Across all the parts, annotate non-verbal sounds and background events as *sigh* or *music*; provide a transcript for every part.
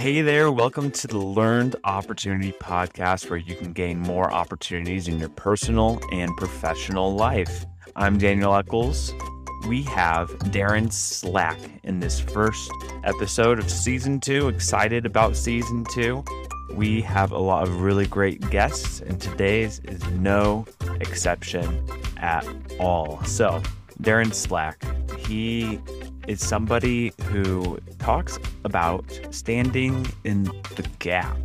Hey there, welcome to the Learned Opportunity Podcast, where you can gain more opportunities in your personal and professional life. I'm Daniel Eccles. We have Derrin Slack in this first episode of season two. Excited about season two. We have a lot of really great guests, and today's is no exception at all. So, Derrin Slack, he is somebody who talks about standing in the gap.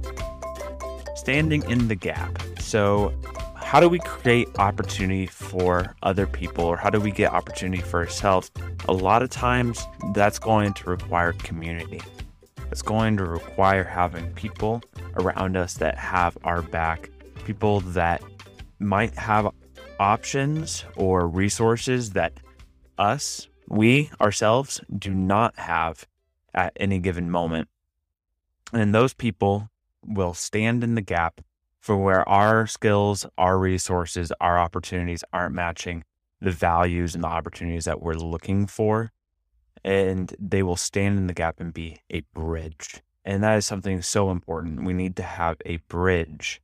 Standing in the gap. So, how do we create opportunity for other people or how do we get opportunity for ourselves? A lot of times that's going to require community. It's going to require having people around us that have our back, people that might have options or resources that us we ourselves do not have at any given moment. And those people will stand in the gap for where our skills, our resources, our opportunities aren't matching the values and the opportunities that we're looking for. And they will stand in the gap and be a bridge. And that is something so important. We need to have a bridge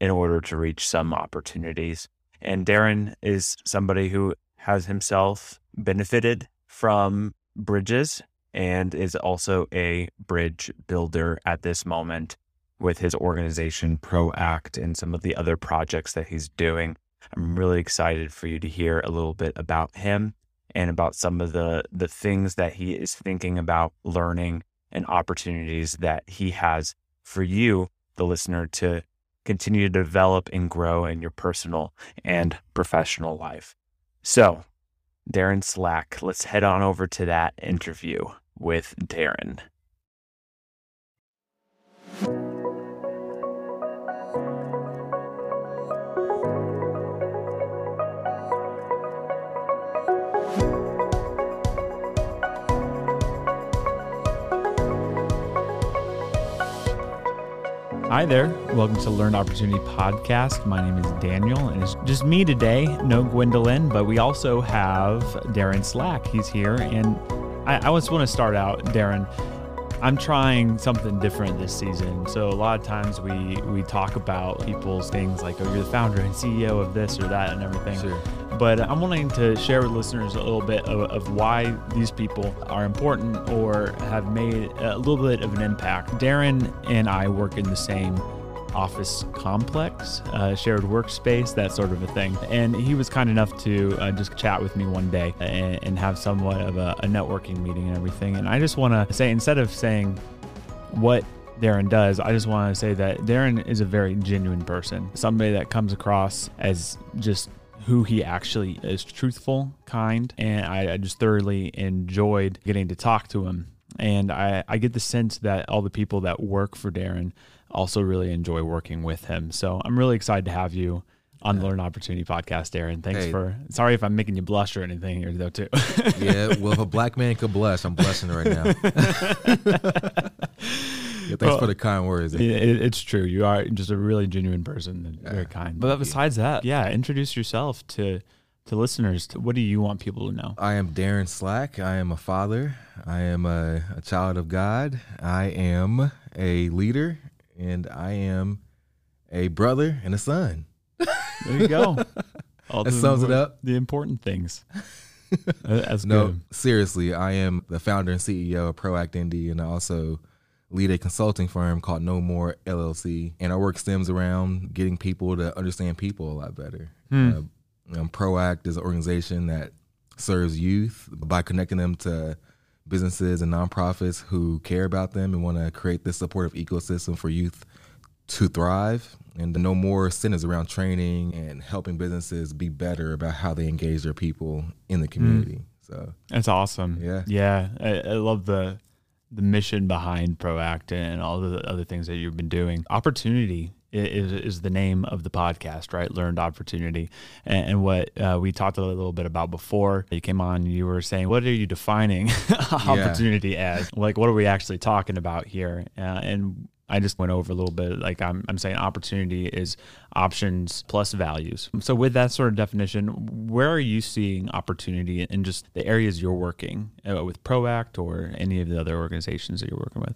in order to reach some opportunities. And Derrin is somebody who has himself benefited from bridges and is also a bridge builder at this moment with his organization ProAct and some of the other projects that he's doing. I'm really excited for you to hear a little bit about him and about some of the the things that he is thinking about learning and opportunities that he has for you the listener to continue to develop and grow in your personal and professional life. So, Derrin Slack. Let's head on over to that mm. interview with Derrin. Hi there. Welcome to Learned Opportunity Podcast. My name is Daniel, and it's just me today. No Gwendolyn, but we also have Derrin Slack. He's here. And I, I just want to start out, Derrin. I'm trying something different this season. So a lot of times we we talk about people's things like, oh, you're the founder and CEO of this or that and everything. Sure. But I'm wanting to share with listeners a little bit of, of why these people are important or have made a little bit of an impact. Derrin and I work in the same office complex, uh, shared workspace, that sort of a thing. And he was kind enough to uh, just chat with me one day and, and have somewhat of a, a networking meeting and everything. And I just want to say, instead of saying what Derrin does, I just want to say that Derrin is a very genuine person, somebody that comes across as just who he actually is truthful, kind, and I, I just thoroughly enjoyed getting to talk to him. And I, I get the sense that all the people that work for Derrin also really enjoy working with him. So I'm really excited to have you on the Learn Opportunity podcast, Derrin. Thanks hey. for. Sorry if I'm making you blush or anything here, though, too. yeah, well, if a black man could blush, I'm blessing right now. *laughs* Yeah, thanks well, for the kind words. It, it's true. You are just a really genuine person and yeah. very kind. But besides that, yeah, introduce yourself to to listeners. To, what do you want people to know? I am Derrin Slack. I am a father. I am a, a child of God. I am a leader and I am a brother and a son. There you go. *laughs* All that sums it up. The important things. *laughs* That's no, good. seriously, I am the founder and CEO of ProAct Indy, and I also lead a consulting firm called No More LLC. And our work stems around getting people to understand people a lot better. Hmm. Uh, ProAct is an organization that serves youth by connecting them to businesses and nonprofits who care about them and want to create this supportive ecosystem for youth to thrive and the No more centers around training and helping businesses be better about how they engage their people in the community. Mm. So that's awesome. Yeah, yeah. I, I, love the the mission behind ProAct and all the other things that you've been doing. Opportunity is, is the name of the podcast, right? Learned opportunity. And, and what uh, we talked a little bit about before you came on, you were saying, what are you defining *laughs* opportunity yeah. as? Like, what are we actually talking about here? Uh, and I just went over a little bit. Like I'm, I'm saying, opportunity is options plus values. So, with that sort of definition, where are you seeing opportunity in just the areas you're working uh, with ProAct or any of the other organizations that you're working with?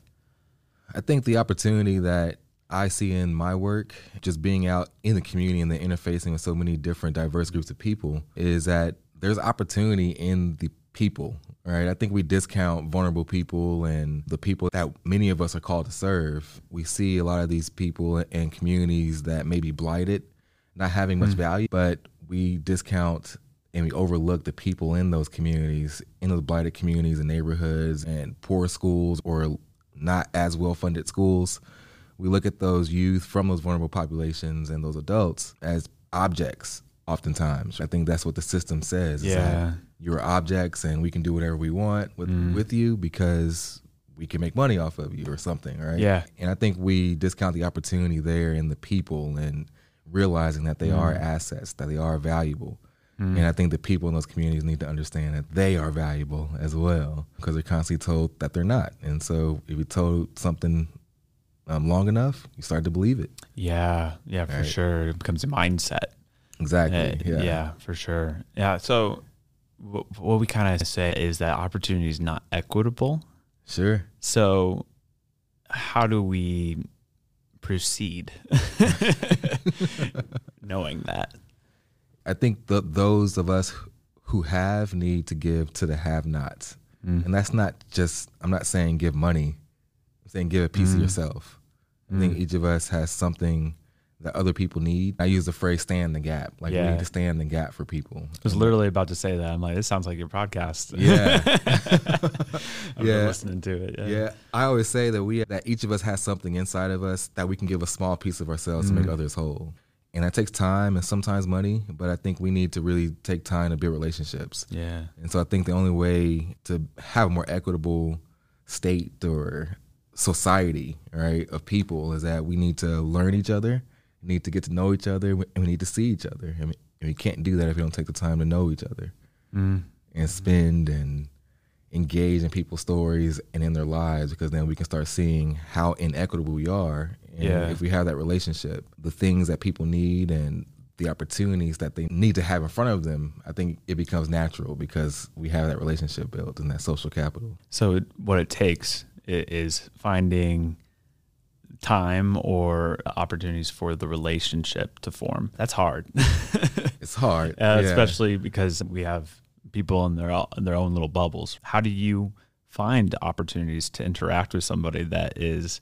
I think the opportunity that I see in my work, just being out in the community and then interfacing with so many different diverse groups of people, is that there's opportunity in the people, right? I think we discount vulnerable people and the people that many of us are called to serve. We see a lot of these people in communities that may be blighted, not having much hmm. value, but we discount and we overlook the people in those communities, in those blighted communities and neighborhoods and poor schools or not as well funded schools. We look at those youth from those vulnerable populations and those adults as objects oftentimes. I think that's what the system says. Yeah. You're objects and we can do whatever we want with, Mm. with you because we can make money off of you or something, right? Yeah. And I think we discount the opportunity there in the people and realizing that they are assets, that they are valuable. And I think the people in those communities need to understand that they are valuable as well because they're constantly told that they're not. And so if you're told something um, long enough, you start to believe it. Yeah, yeah, for Right. sure. It becomes a mindset. Exactly. Uh, yeah. yeah, for sure. Yeah. So, w- what we kind of say is that opportunity is not equitable. Sure. So, how do we proceed *laughs* knowing that? I think the, those of us who have need to give to the have nots. Mm-hmm. And that's not just, I'm not saying give money, I'm saying give a piece of mm-hmm. yourself. I think mm-hmm. each of us has something that other people need. I use the phrase stand the gap. Like we need to stand the gap for people. I was literally about to say that. I'm like, this sounds like your podcast. Yeah. *laughs* *laughs* Yeah. listening to it. Yeah. Yeah, I always say that we that each of us has something inside of us that we can give a small piece of ourselves to make mm. others whole. And that takes time and sometimes money, but I think we need to really take time to build relationships. Yeah. And so I think the only way to have a more equitable state or society, right, of people is that we need to learn each other, we need to get to know each other, and we need to see each other. I mean, and we can't do that if we don't take the time to know each other Mm. and spend and engage in people's stories and in their lives because then we can start seeing how inequitable we are. And Yeah. if we have that relationship, the things that people need and the opportunities that they need to have in front of them, I think it becomes natural because we have that relationship built and that social capital. So it- what it takes is finding time or opportunities for the relationship to form. That's hard, *laughs* It's hard, uh, yeah. especially because we have people in their in their own little bubbles. How do you find opportunities to interact with somebody that is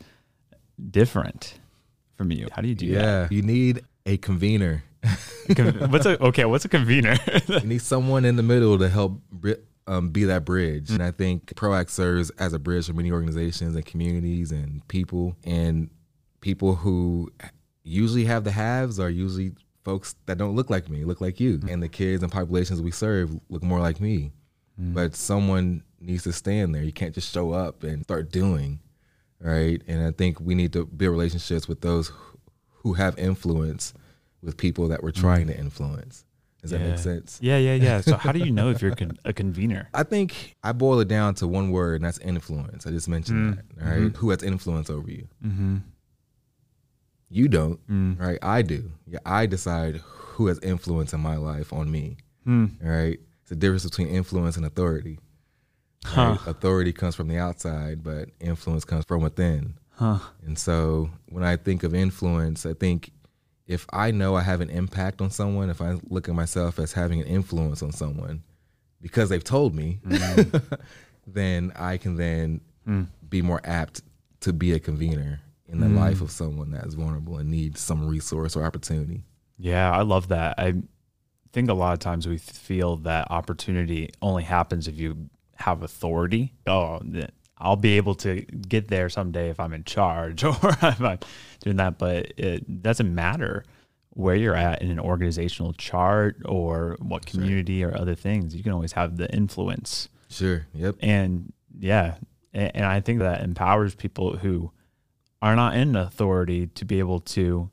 different from you? How do you do that? yeah. You need a convener. What's a okay? What's a convener? *laughs* you need someone in the middle to help um, be that bridge. And I think ProAct serves as a bridge for many organizations and communities and people. And people who usually have the haves are usually folks that don't look like me, look like you. And the kids and populations we serve look more like me. But someone needs to stand there. You can't just show up and start doing, right? And I think we need to build relationships with those who have influence with people that we're trying to influence. Does that Yeah. make sense? yeah, yeah, yeah. So how do you know if you're *laughs* con- a convener? I think I boil it down to one word, and that's influence. I just mentioned that. All right? Who has influence over you? Mm-hmm. You don't, Mm. right? I do. Yeah, I decide who has influence in my life on me. Mm. Right. It's the difference between influence and authority. Huh. Authority comes from the outside, but influence comes from within. Huh. And so when I think of influence, I think if I know I have an impact on someone, if I look at myself as having an influence on someone because they've told me, *laughs* then I can then hmm. be more apt to be a convener in the hmm. life of someone that is vulnerable and needs some resource or opportunity. Yeah, I love that. I think a lot of times we feel that opportunity only happens if you have authority. Oh, I'll be able to get there someday if I'm in charge *laughs* or if I'm doing that. But it doesn't matter where you're at in an organizational chart or what community or other things. You can always have the influence. Sure. Yep. And yeah, and, and I think that empowers people who are not in authority to be able to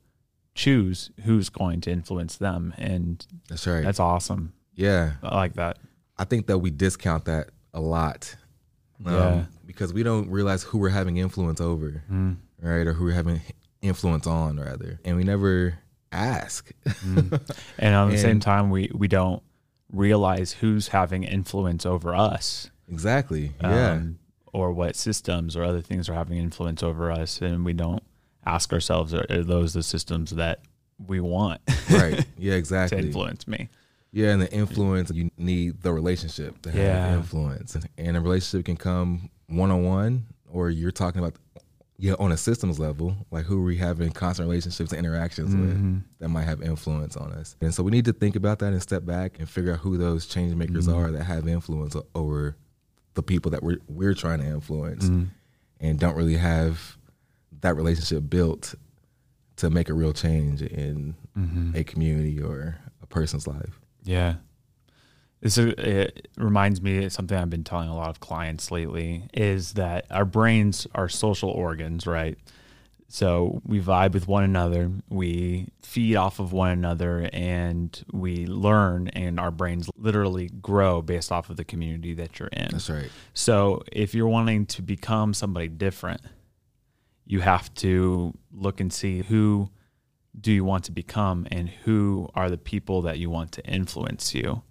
choose who's going to influence them. And That's right. that's awesome. yeah. I like that. I think that we discount that a lot. Um, Yeah. Because we don't realize who we're having influence over, Mm. right? Or who we're having influence on, rather. And we never ask. *laughs* And at the same time, we, we don't realize who's having influence over us. exactly. Yeah. Um, or what systems or other things are having influence over us, and we don't ask ourselves, are, are those the systems that we want Right. *laughs* Yeah, to exactly. influence me? Yeah, and the influence you need the relationship to have Yeah. influence, and a relationship can come one on one, or you're talking about yeah on a systems level, like who are we having constant relationships and interactions Mm-hmm. with that might have influence on us, and so we need to think about that and step back and figure out who those change makers Mm-hmm. are that have influence over the people that we're we're trying to influence, Mm-hmm. and don't really have that relationship built to make a real change in Mm-hmm. a community or a person's life. Yeah. This it reminds me of something I've been telling a lot of clients lately is that our brains are social organs, right? So we vibe with one another, we feed off of one another, and we learn, and our brains literally grow based off of the community that you're in. That's right. So if you're wanting to become somebody different, you have to look and see who do you want to become and who are the people that you want to influence you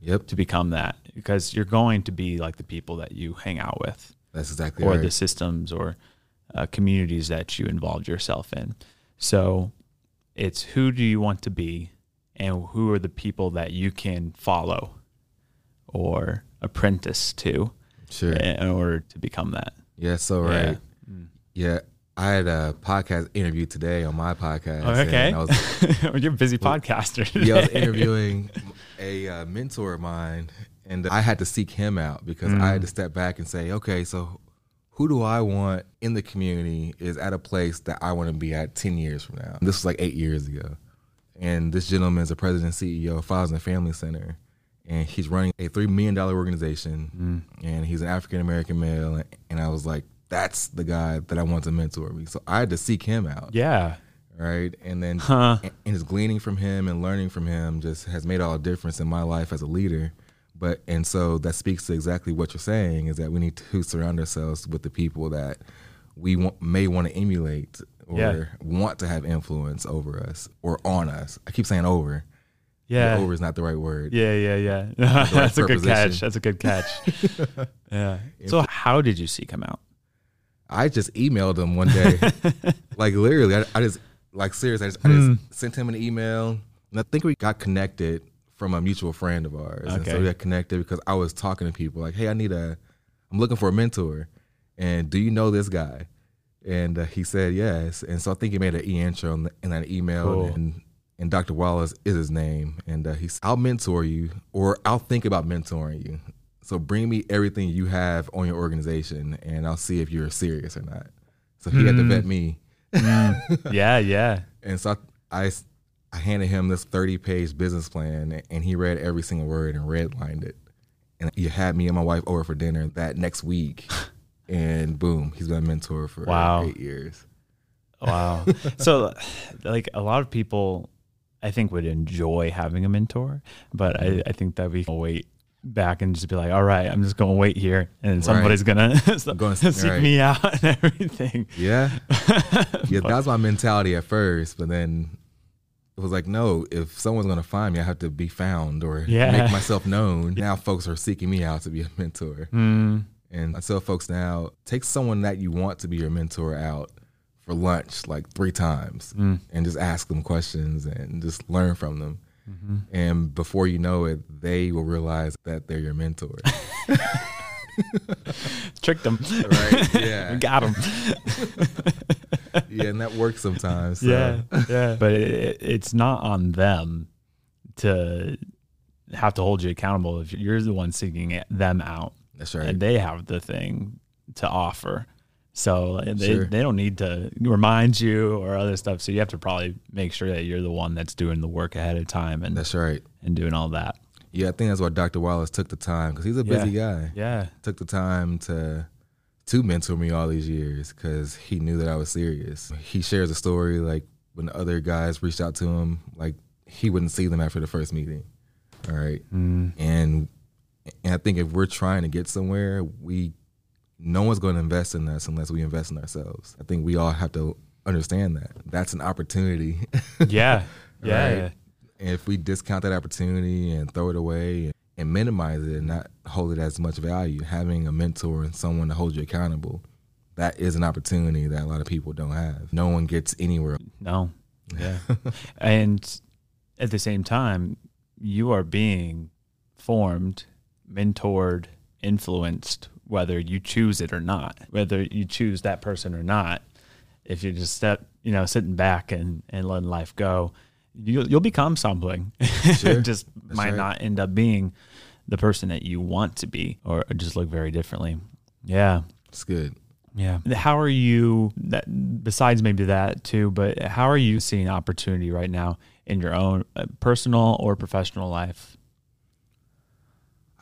Yep. to become that because you're going to be like the people that you hang out with That's exactly or right. the systems or uh, communities that you involved yourself in. So it's who do you want to be and who are the people that you can follow or apprentice to sure. in order to become that. Yeah. So Yeah. right. Yeah. I had a podcast interview today on my podcast. Oh, okay. was, *laughs* You're a busy *laughs* podcaster. yeah, I was interviewing a uh, mentor of mine, and I had to seek him out because I had to step back and say, okay, so who do I want in the community is at a place that I want to be at 10 years from now? This was like eight years ago. And this gentleman is a president and CEO of Fathers and Family Center. And he's running a $3 million organization. And he's an African American male. And I was like, that's the guy that I want to mentor me. So I had to seek him out yeah. right? And then Huh. and, and just gleaning from him and learning from him just has made all the difference in my life as a leader. But and so that speaks to exactly what you're saying is that we need to surround ourselves with the people that we want, may want to emulate or Yeah. want to have influence over us or on us. I keep saying over. Yeah. over is not the right word. Yeah, yeah, yeah. *laughs* That's a good catch. That's a good catch. *laughs* yeah. So how did you seek him out? I just emailed him one day, *laughs* like literally. I, I just like seriously. I just, I Hmm. just sent him an email, and I think we got connected from a mutual friend of ours. And so we got connected because I was talking to people like, "Hey, I need a, I'm looking for a mentor, and do you know this guy?" And uh, he said yes. And so I think he made an e intro in, in that email, Cool. and and Dr. Wallace is his name, and uh, he's I'll mentor you, or I'll think about mentoring you. So bring me everything you have on your organization, and I'll see if you're serious or not. So he had to hmm. vet me, hmm. yeah, yeah. *laughs* and so I, I, I handed him this 30 page business plan, and he read every single word and redlined it. And he had me and my wife over for dinner that next week, *laughs* and boom, he's been a mentor for Wow. eight years. Wow. *laughs* so, like a lot of people, I think would enjoy having a mentor, but I, mm-hmm. I think that we can wait back and just be like, all right, I'm just going to wait here, and somebody's gonna, *laughs* Gonna- seek right. me out and everything. Yeah, *laughs* yeah, that was my mentality at first, but then it was like, no, if someone's gonna find me, I have to be found or Yeah. make myself known. *laughs* Now folks are seeking me out to be a mentor, Mm, and I tell folks now, take someone that you want to be your mentor out for lunch like three times, mm. and just ask them questions and just learn from them. Mm-hmm. And before you know it, they will realize that they're your mentor. *laughs* Tricked them. right? Yeah. *laughs* Got them. *laughs* yeah, and that works sometimes. So. Yeah, yeah. But it, it's not on them to have to hold you accountable if you're the one seeking them out, That's right. and they have the thing to offer. So they, Sure. they don't need to remind you or other stuff. So you have to probably make sure that you're the one that's doing the work ahead of time and That's right. and doing all that. Yeah, I think that's why Dr. Wallace took the time because he's a busy guy. Yeah. Took the time to to mentor me all these years because he knew that I was serious. He shares a story like when other guys reached out to him, like he wouldn't see them after the first meeting. All right, Mm. and and I think if we're trying to get somewhere, we no one's going to invest in us unless we invest in ourselves. I think we all have to understand that that's an opportunity. *laughs* Yeah. Yeah. Right. And if we discount that opportunity and throw it away and minimize it and not hold it as much value. Having a mentor and someone to hold you accountable, that is an opportunity that a lot of people don't have. No one gets anywhere. No. *laughs* Yeah. and at the same time, you are being formed, mentored, influenced, whether you choose it or not, whether you choose that person or not. If you just step, you know, sitting back and, and letting life go, you'll, you'll become something. Sure. it *laughs* just That's might right. not end up being the person that you want to be or just look very differently. Yeah. It's good. Yeah. How are you that besides maybe that too, but how are you seeing opportunity right now in your own uh, personal or professional life?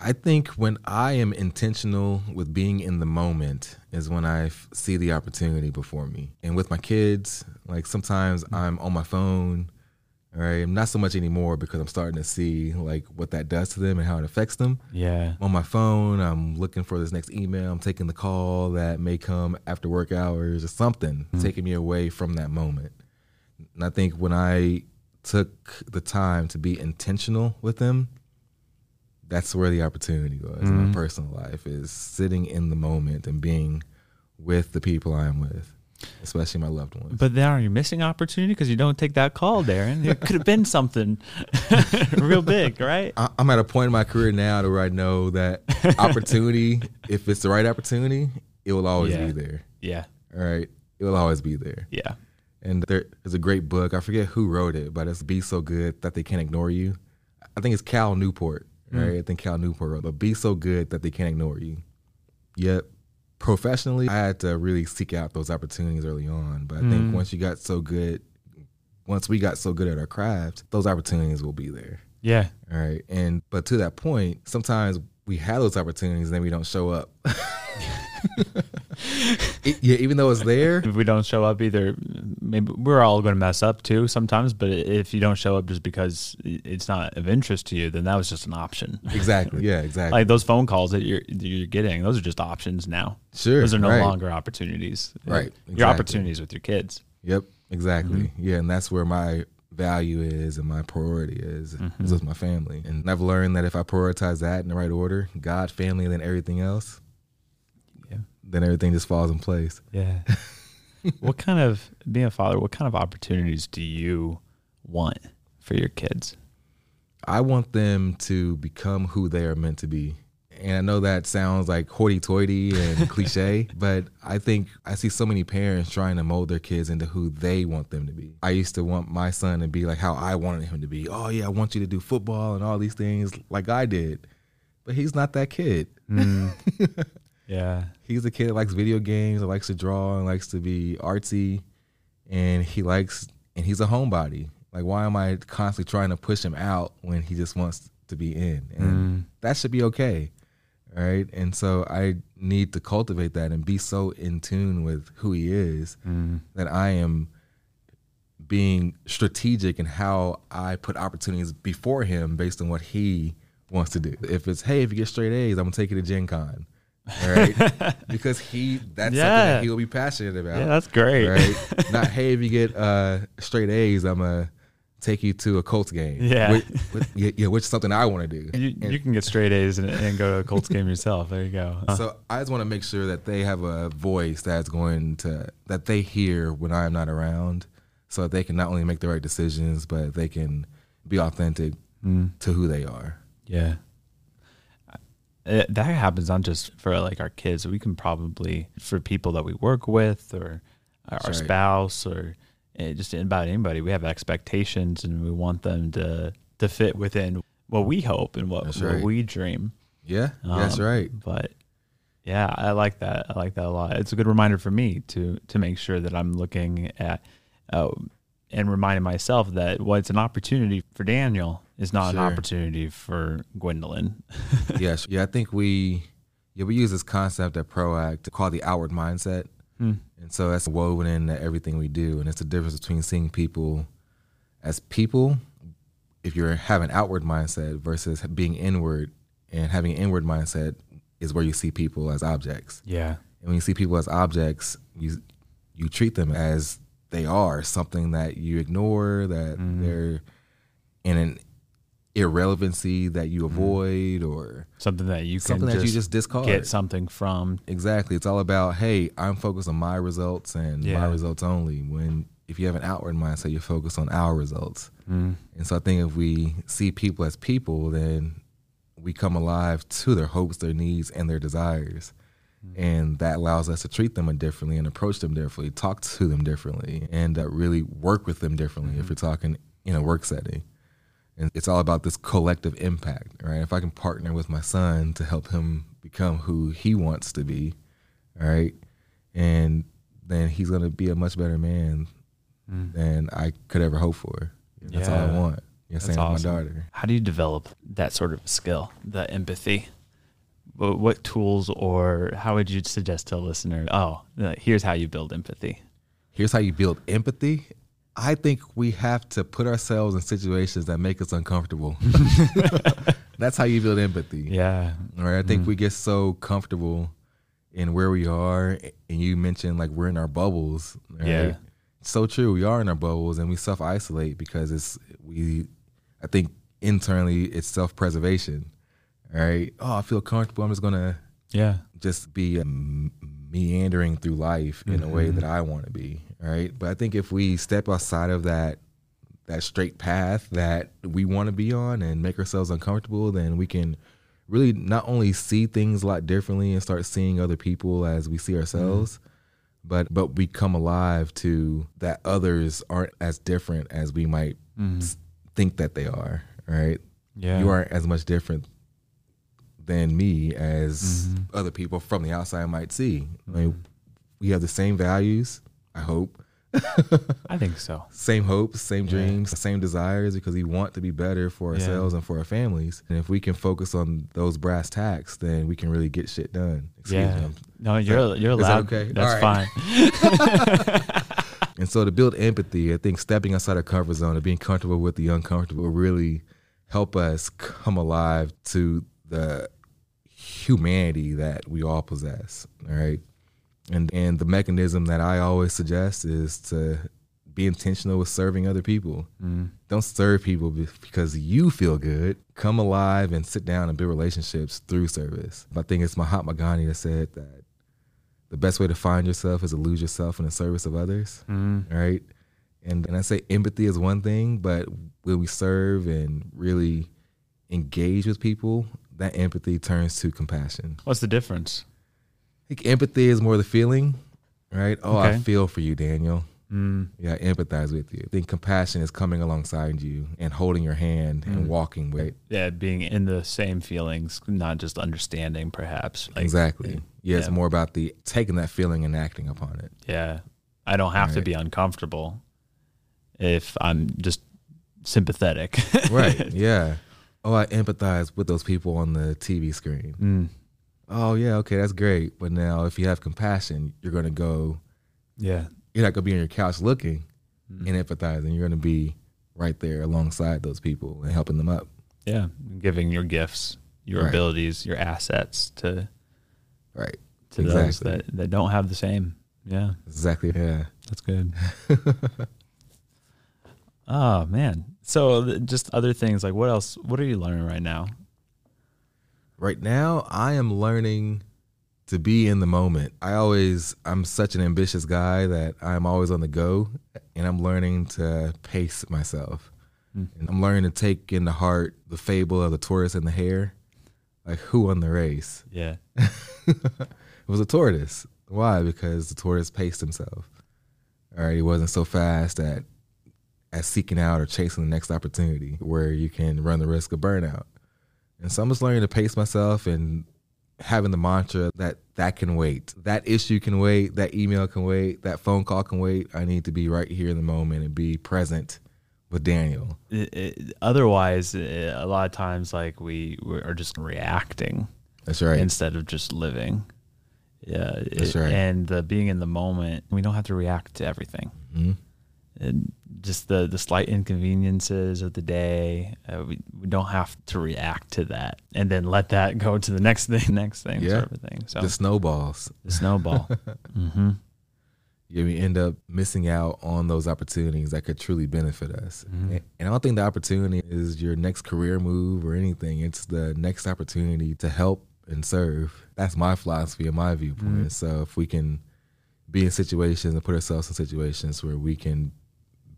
I think when I am intentional with being in the moment is when I f- see the opportunity before me. And with my kids, like sometimes I'm on my phone, right? not so much anymore because I'm starting to see like what that does to them and how it affects them. Yeah. on my phone. I'm looking for this next email. I'm taking the call that may come after work hours or something, mm-hmm. taking me away from that moment. And I think when I took the time to be intentional with them, that's where the opportunity was in my mm-hmm. personal life is sitting in the moment and being with the people I'm with, especially my loved ones. But then are you missing opportunity because you don't take that call, Derrin? It could have been something *laughs* real big, right? I- I'm at a point in my career now to where I know that opportunity, *laughs* if it's the right opportunity, it will always Yeah. be there. Yeah. All right. It will always be there. Yeah. And there is a great book. I forget who wrote it, but it's Be So Good That They Can't Ignore You. I think it's Cal Newport, Mm. right? I think Cal Newport wrote. But be so good that they can't ignore you. Yet, professionally, I had to really seek out those opportunities early on. But I think mm. once you got so good, once we got so good at our craft, those opportunities will be there. Yeah. All right. And, but to that point, sometimes we have those opportunities and then we don't show up. *laughs* It- yeah, even though it's there, If we don't show up either, maybe we're all going to mess up too sometimes. But if you don't show up just because it's not of interest to you, then that was just an option. exactly. *laughs* Yeah, exactly. Like those phone calls that you're that you're getting, those are just options now. Sure, those are no right. longer opportunities. Right, your opportunities with your kids. Yep, exactly. Mm-hmm. Yeah, and that's where my value is and my priority is Mm-hmm. is with my family. And I've learned that if I prioritize that in the right order, God, family, and then everything else. Then everything just falls in place. Yeah. *laughs* what kind of being a father? What kind of opportunities do you want for your kids? I want them to become who they are meant to be. And I know that sounds like hoity-toity and *laughs* cliche, but I think I see so many parents trying to mold their kids into who they want them to be. I used to want my son to be like how I wanted him to be. Oh yeah, I want you to do football and all these things like I did. But he's not that kid. Mm. *laughs* Yeah. He's a kid that likes video games, that likes to draw and likes to be artsy, and he likes and he's a homebody. Like, why am I constantly trying to push him out when he just wants to be in? And mm. that should be okay, Right? And so I need to cultivate that and be so in tune with who he is mm. that I am being strategic in how I put opportunities before him based on what he wants to do. If it's hey, if you get straight A's, I'm gonna take you to Gen Con. Right. *laughs* because he that's something Yeah. that he'll be passionate about. Yeah, that's great. right. *laughs* Not hey, if you get uh straight A's, I'm gonna take you to a Colts game. Yeah. Which, which, yeah, which is something I want to do. You, And- you can get straight A's and, and go to a Colts game yourself. There you go. so I just want to make sure that they have a voice that's going to that they hear when I'm not around, so that they can not only make the right decisions, but they can be authentic to who they are. Yeah. It, that happens not just for like our kids. We can probably for people that we work with or our right. spouse or eh, just about anybody. We have expectations and we want them to to fit within what we hope and what, That's what we dream. Yeah, that's Um, right. But yeah, I like that. I like that a lot. It's a good reminder for me to to make sure that I'm looking at uh, and reminding myself that well, it's an opportunity for Daniel is not Sure. an opportunity for Gwendolyn. *laughs* yes, yeah. I think we yeah we use this concept at ProAct called the outward mindset, hmm. and so that's woven into everything we do, and it's the difference between seeing people as people if you're having outward mindset versus being inward, and having an inward mindset is where you see people as objects. Yeah. And when you see people as objects, you you treat them as they are something that you ignore, that mm-hmm. they're in an irrelevancy that you avoid or Something that you can something that you just discard. get something from. Exactly. It's all about, hey, I'm focused on my results and Yeah. my results only. When if you have an outward mindset, you're focused on our results. Mm. And so I think if we see people as people, then we come alive to their hopes, their needs, and their desires. And that allows us to treat them differently and approach them differently, talk to them differently, and uh, really work with them differently if you're talking in a work setting. And it's all about this collective impact, right? If I can partner with my son to help him become who he wants to be, all right, and then he's going to be a much better man than I could ever hope for. That's all I Yeah. want. Yeah, That's same with awesome. my daughter. How do you develop that sort of skill, the empathy? What, what tools or how would you suggest to a listener? Oh, uh, here's how you build empathy. Here's how you build empathy. I think we have to put ourselves in situations that make us uncomfortable. *laughs* That's how you build empathy. Yeah. Right. I think we mm-hmm. get so comfortable in where we are, and you mentioned like we're in our bubbles. Right? Yeah. So true. We are in our bubbles, and we self isolate because it's we. I think internally it's self preservation. All right. Oh, I feel comfortable. I'm just gonna Yeah. just be meandering through life in a way mm-hmm. that I want to be. Right. But I think if we step outside of that that straight path that we want to be on and make ourselves uncomfortable, then we can really not only see things a lot differently and start seeing other people as we see ourselves, mm-hmm. but but we come alive to that others aren't as different as we might mm-hmm. s- think that they are. Right? Yeah. You aren't as much different than me as mm-hmm. other people from the outside might see. I mean, we have the same values. I hope I think so. *laughs* same hopes, same Yeah. dreams, same desires because we want to be better for Yeah. ourselves and for our families. And if we can focus on those brass tacks, then we can really get shit done. Excuse yeah. me. No, you're you're is that allowed. okay? That's right. fine. *laughs* *laughs* And so to build empathy, I think stepping outside our comfort zone and being comfortable with the uncomfortable really help us come alive to the humanity that we all possess. All right. And and the mechanism that I always suggest is to be intentional with serving other people. Don't serve people because you feel good. Come alive and sit down and build relationships through service. I think it's Mahatma Gandhi that said that the best way to find yourself is to lose yourself in the service of others. Mm. Right. And, and I say empathy is one thing, but when we serve and really engage with people, that empathy turns to compassion. What's the difference? I think empathy is more the feeling, right? Oh, I feel for you, Daniel. Mm. Yeah, I empathize with you. I think compassion is coming alongside you and holding your hand and Mm. walking with. Yeah, being in the same feelings, not just understanding, perhaps. Like, exactly. Yeah, it's more about the taking that feeling and acting upon it. Yeah, I don't have to be uncomfortable if I'm just sympathetic. Right. *laughs* yeah. Oh, I empathize with those people on the TV screen. Mm. Oh, yeah, okay, that's great. But now if you have compassion, you're going to go, Yeah. you're not going to be on your couch looking Mm. and empathizing. You're going to be right there alongside those people and helping them up. Yeah. Giving your gifts, your Right. abilities, your assets to Right. to those Exactly. that, that don't have the same. Yeah. Exactly. Yeah. That's good. oh *laughs* man. So just other things like what else? What are you learning right now? Right now, I am learning to be in the moment. I always, I'm such an ambitious guy that I'm always on the go, and I'm learning to pace myself. Mm. And I'm learning to take into heart the fable of the tortoise and the hare. Like, who won the race? Yeah. *laughs* It was a tortoise. Why? Because the tortoise paced himself. All right, he wasn't so fast at at seeking out or chasing the next opportunity where you can run the risk of burnout. And so I'm just learning to pace myself and having the mantra that that can wait. That issue can wait, that email can wait, that phone call can wait. I need to be right here in the moment and be present with Daniel. It, it, otherwise, uh, a lot of times, like we, we are just reacting That's right. instead of just living. Yeah, That's right. And the being in the moment, we don't have to react to everything. Mhm. And just the the slight inconveniences of the day, uh, we, we don't have to react to that, and then let that go to the next *laughs* thing, next thing, Yeah. sort of thing. So The snowballs. the snowball. *laughs* hmm yeah, we end up missing out on those opportunities that could truly benefit us. Mm-hmm. And, and I don't think the opportunity is your next career move or anything. It's the next opportunity to help and serve. That's my philosophy and my viewpoint. Mm-hmm. So if we can be in situations and put ourselves in situations where we can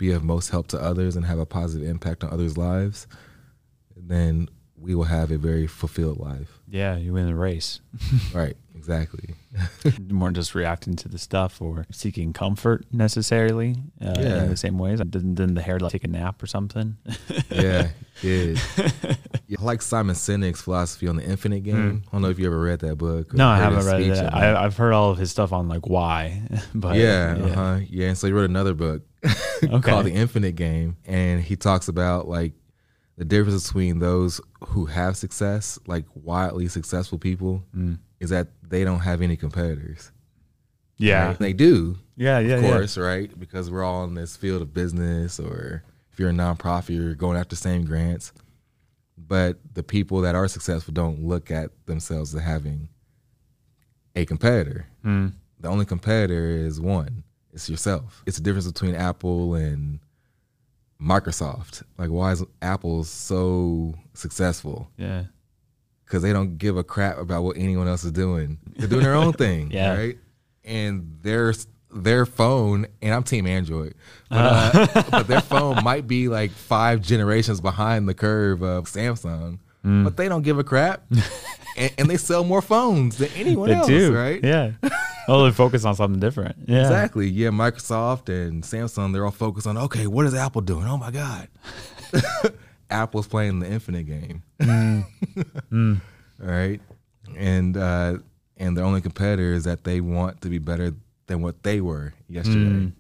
be of most help to others and have a positive impact on others' lives, then we will have a very fulfilled life. Yeah, you win the race. *laughs* right, exactly. *laughs* You weren't just reacting to the stuff or seeking comfort necessarily uh, Yeah. in the same ways. Didn't, didn't the hare like take a nap or something? *laughs* yeah. Yeah, I like Simon Sinek's philosophy on the infinite game. I don't know if you ever read that book. Mm. no, I haven't read it. I, I've heard all of his stuff on like why, but yeah, yeah. Uh-huh, yeah. And so he wrote another book *laughs* called The Infinite Game, and he talks about like the difference between those who have success, like wildly successful people, Mm. is that they don't have any competitors. yeah, right? they do, yeah, yeah, of yeah. course, right? Because we're all in this field of business, or if you're a nonprofit, you're going after the same grants. But the people that are successful don't look at themselves as having a competitor. Mm. The only competitor is one. It's yourself. It's the difference between Apple and Microsoft. Like, why is Apple so successful? Yeah, Because they don't give a crap about what anyone else is doing. They're doing their own *laughs* thing, Yeah. right? And their their phone, and I'm Team Android, but, uh, *laughs* but their phone might be like five generations behind the curve of Samsung, Mm. but they don't give a crap, *laughs* and, and they sell more phones than anyone they else, do, right? Yeah. Oh, they focus on something different. Yeah, Exactly. Yeah, Microsoft and Samsung, they're all focused on, okay, what is Apple doing? Oh my God. *laughs* Apple's playing the infinite game. Mm. All *laughs* right. And uh and their only competitor is that they want to be better than what they were yesterday.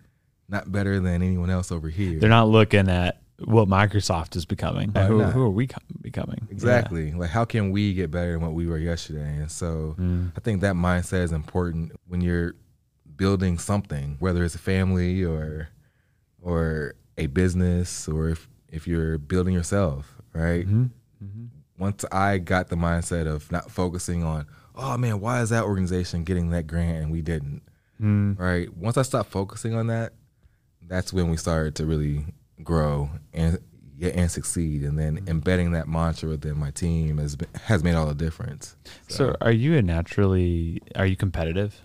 Not better than anyone else over here. Mm. They're not looking at what Microsoft is becoming. Oh, no, who, who are we co- becoming? Exactly. Like, how can we get better than what we were yesterday? And so mm. I think that mindset is important when you're building something, whether it's a family or or a business or if, if you're building yourself, right? Mm-hmm. Mm-hmm. Once I got the mindset of not focusing on, oh man, why is that organization getting that grant and we didn't? Mm. Right? Once I stopped focusing on that, that's when we started to really grow and and succeed. And then mm-hmm. embedding that mantra within my team has been, has made all the difference. So, are you a naturally? Are you competitive?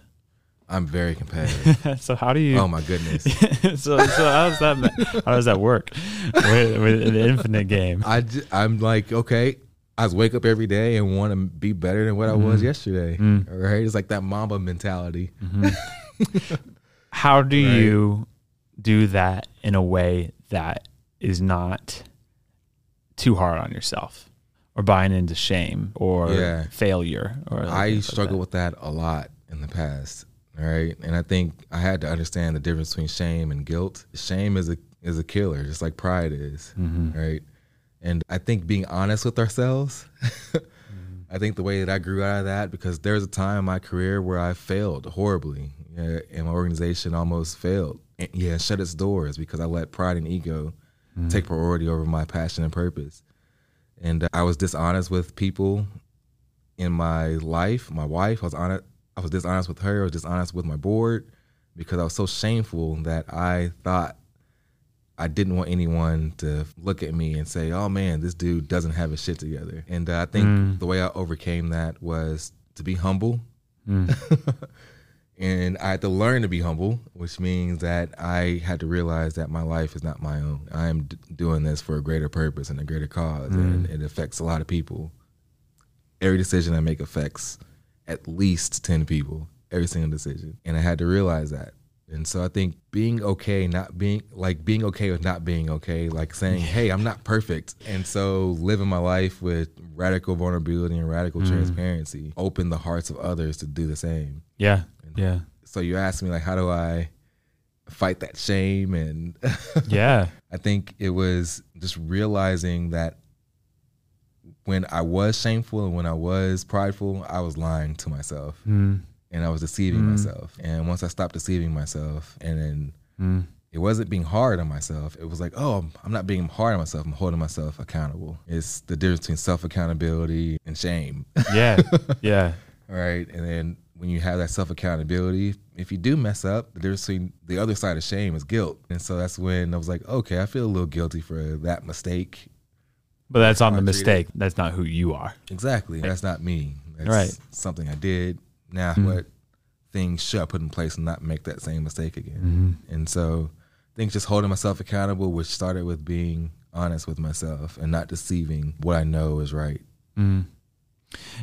I'm very competitive. *laughs* so how do you? oh my goodness. *laughs* so, so how does that? How does that work with, with the infinite game? I j- I'm like, okay, I just wake up every day and want to be better than what I was mm-hmm. yesterday. Mm. Right? It's like that Mamba mentality. Mm-hmm. How do Right. you do that in a way that is not too hard on yourself, or buying into shame or Yeah. failure? Or I things like struggle that? with that a lot in the past. All right. And I think I had to understand the difference between shame and guilt. Shame is a is a killer, just like pride is. Mm-hmm. Right. And I think being honest with ourselves, *laughs* mm-hmm. I think the way that I grew out of that, because there was a time in my career where I failed horribly. Yeah, and my organization almost failed. Yeah, shut its doors because I let pride and ego take priority over my passion and purpose. And uh, I was dishonest with people in my life, my wife. I was honest. I was dishonest with her. I was dishonest with my board because I was so shameful that I thought I didn't want anyone to look at me and say, "Oh man, this dude doesn't have his shit together." And uh, I think the way I overcame that was to be humble. *laughs* and I had to learn to be humble, which means that I had to realize that my life is not my own. I am d- doing this for a greater purpose and a greater cause, and mm. it affects a lot of people. Every decision I make affects at least 10 people, every single decision. And I had to realize that. And so I think being okay, not being like being okay with not being okay, like saying, hey, I'm not perfect. And so living my life with radical vulnerability and radical mm. transparency, open the hearts of others to do the same. Yeah, yeah, So you asked me, like, how do I fight that shame? And *laughs* yeah. I think it was just realizing that when I was shameful and when I was prideful, I was lying to myself Mm, and I was deceiving myself. And once I stopped deceiving myself, and then mm. it wasn't being hard on myself, it was like, oh, I'm not being hard on myself. I'm holding myself accountable. It's the difference between self accountability and shame. Yeah, *laughs* yeah. All right. And then when you have that self accountability, if you do mess up, there's the other side of shame is guilt. And so that's when I was like, okay, I feel a little guilty for that mistake. But that's on the mistake. That's not who you are. Exactly. That's not me. That's Right. something I did. Now what things should I put in place and not make that same mistake again? Mm-hmm. And so I think just holding myself accountable, which started with being honest with myself and not deceiving what I know is right.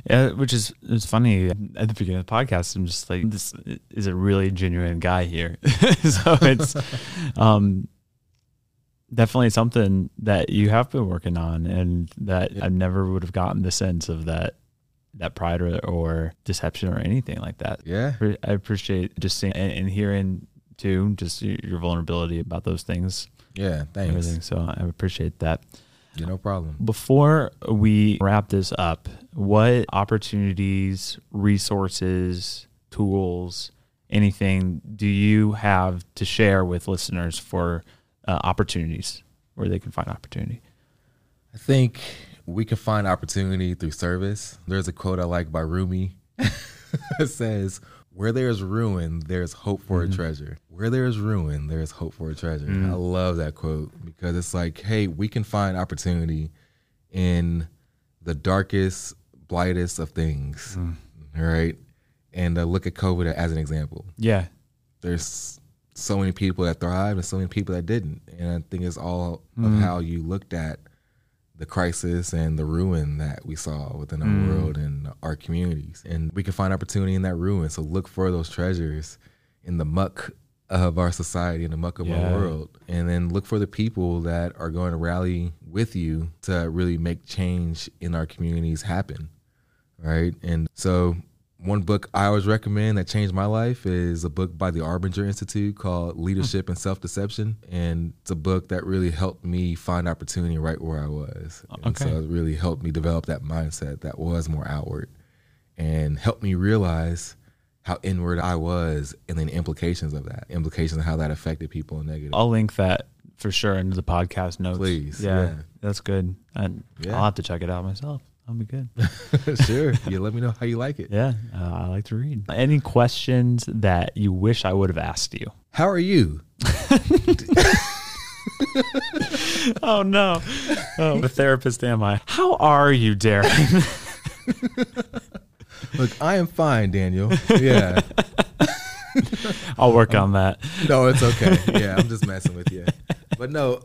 Yeah, which is it's funny. At the beginning of the podcast, I'm just like, this is a really genuine guy here. *laughs* so it's *laughs* um, definitely something that you have been working on, and that I never would have gotten the sense of that that pride or, or deception or anything like that. Yeah. I appreciate just seeing and, and hearing too, just your your vulnerability about those things, Yeah. Thanks. everything. So I appreciate that. Yeah, no problem. Before we wrap this up, what opportunities, resources, tools, anything do you have to share with listeners for uh, opportunities where they can find opportunity? I think we can find opportunity through service. There's a quote I like by Rumi. *laughs* it says, Where there is mm-hmm. ruin, there's hope for a treasure. Where there is ruin, there is hope for a treasure. I love that quote because it's like, hey, we can find opportunity in the darkest, blightest of things. All right. And uh, look at COVID as an example Yeah. there's so many people that thrived and so many people that didn't. And I think it's all of mm-hmm. how you looked at the crisis and the ruin that we saw within our mm. world and our communities. And we can find opportunity in that ruin. So look for those treasures in the muck of our society, in the muck of Yeah. our world. And then look for the people that are going to rally with you to really make change in our communities happen right? And so, one book I always recommend that changed my life is a book by the Arbinger Institute called hmm. Leadership and Self Deception. And it's a book that really helped me find opportunity right where I was. And Okay. so, it really helped me develop that mindset that was more outward and helped me realize how inward I was and then implications of that, implications of how that affected people in negative. I'll link that for sure into the podcast notes. Please, Yeah. yeah. That's good. And Yeah. I'll have to check it out myself. That'll be good. *laughs* sure. You let me know how you like it. Yeah. Uh, I like to read. Any questions that you wish I would have asked you? How are you? *laughs* Oh no. Oh, the therapist am I? How are you, Derrin? *laughs* Look, I am fine, Daniel. Yeah. I'll work on that. No, it's okay. Yeah, I'm just messing with you. But no,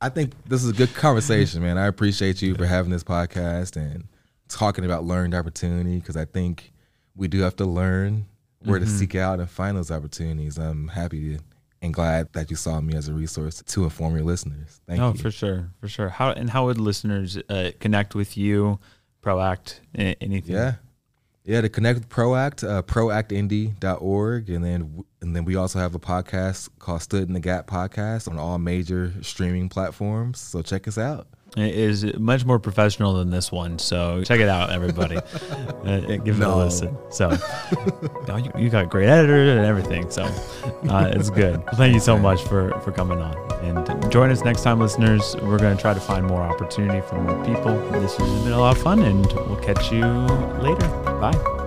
I think this is a good conversation, man. I appreciate you for having this podcast and talking about learned opportunity because I think we do have to learn where to seek out and find those opportunities. I'm happy to, and glad that you saw me as a resource to inform your listeners. Thank you. Oh, you. for sure, for sure. How and how would listeners uh, connect with you? ProAct anything? Yeah. Yeah, to connect with ProAct, uh, proactindy.org. And then and then we also have a podcast called Stood in the Gap Podcast on all major streaming platforms. So check us out. It is much more professional than this one. So check it out, everybody. *laughs* uh, give it a listen. So *laughs* oh, you, you got great editor and everything. So uh, it's good. Thank you so much for, for coming on. And join us next time, listeners. We're going to try to find more opportunity for more people. This has been a lot of fun, and we'll catch you later. Bye.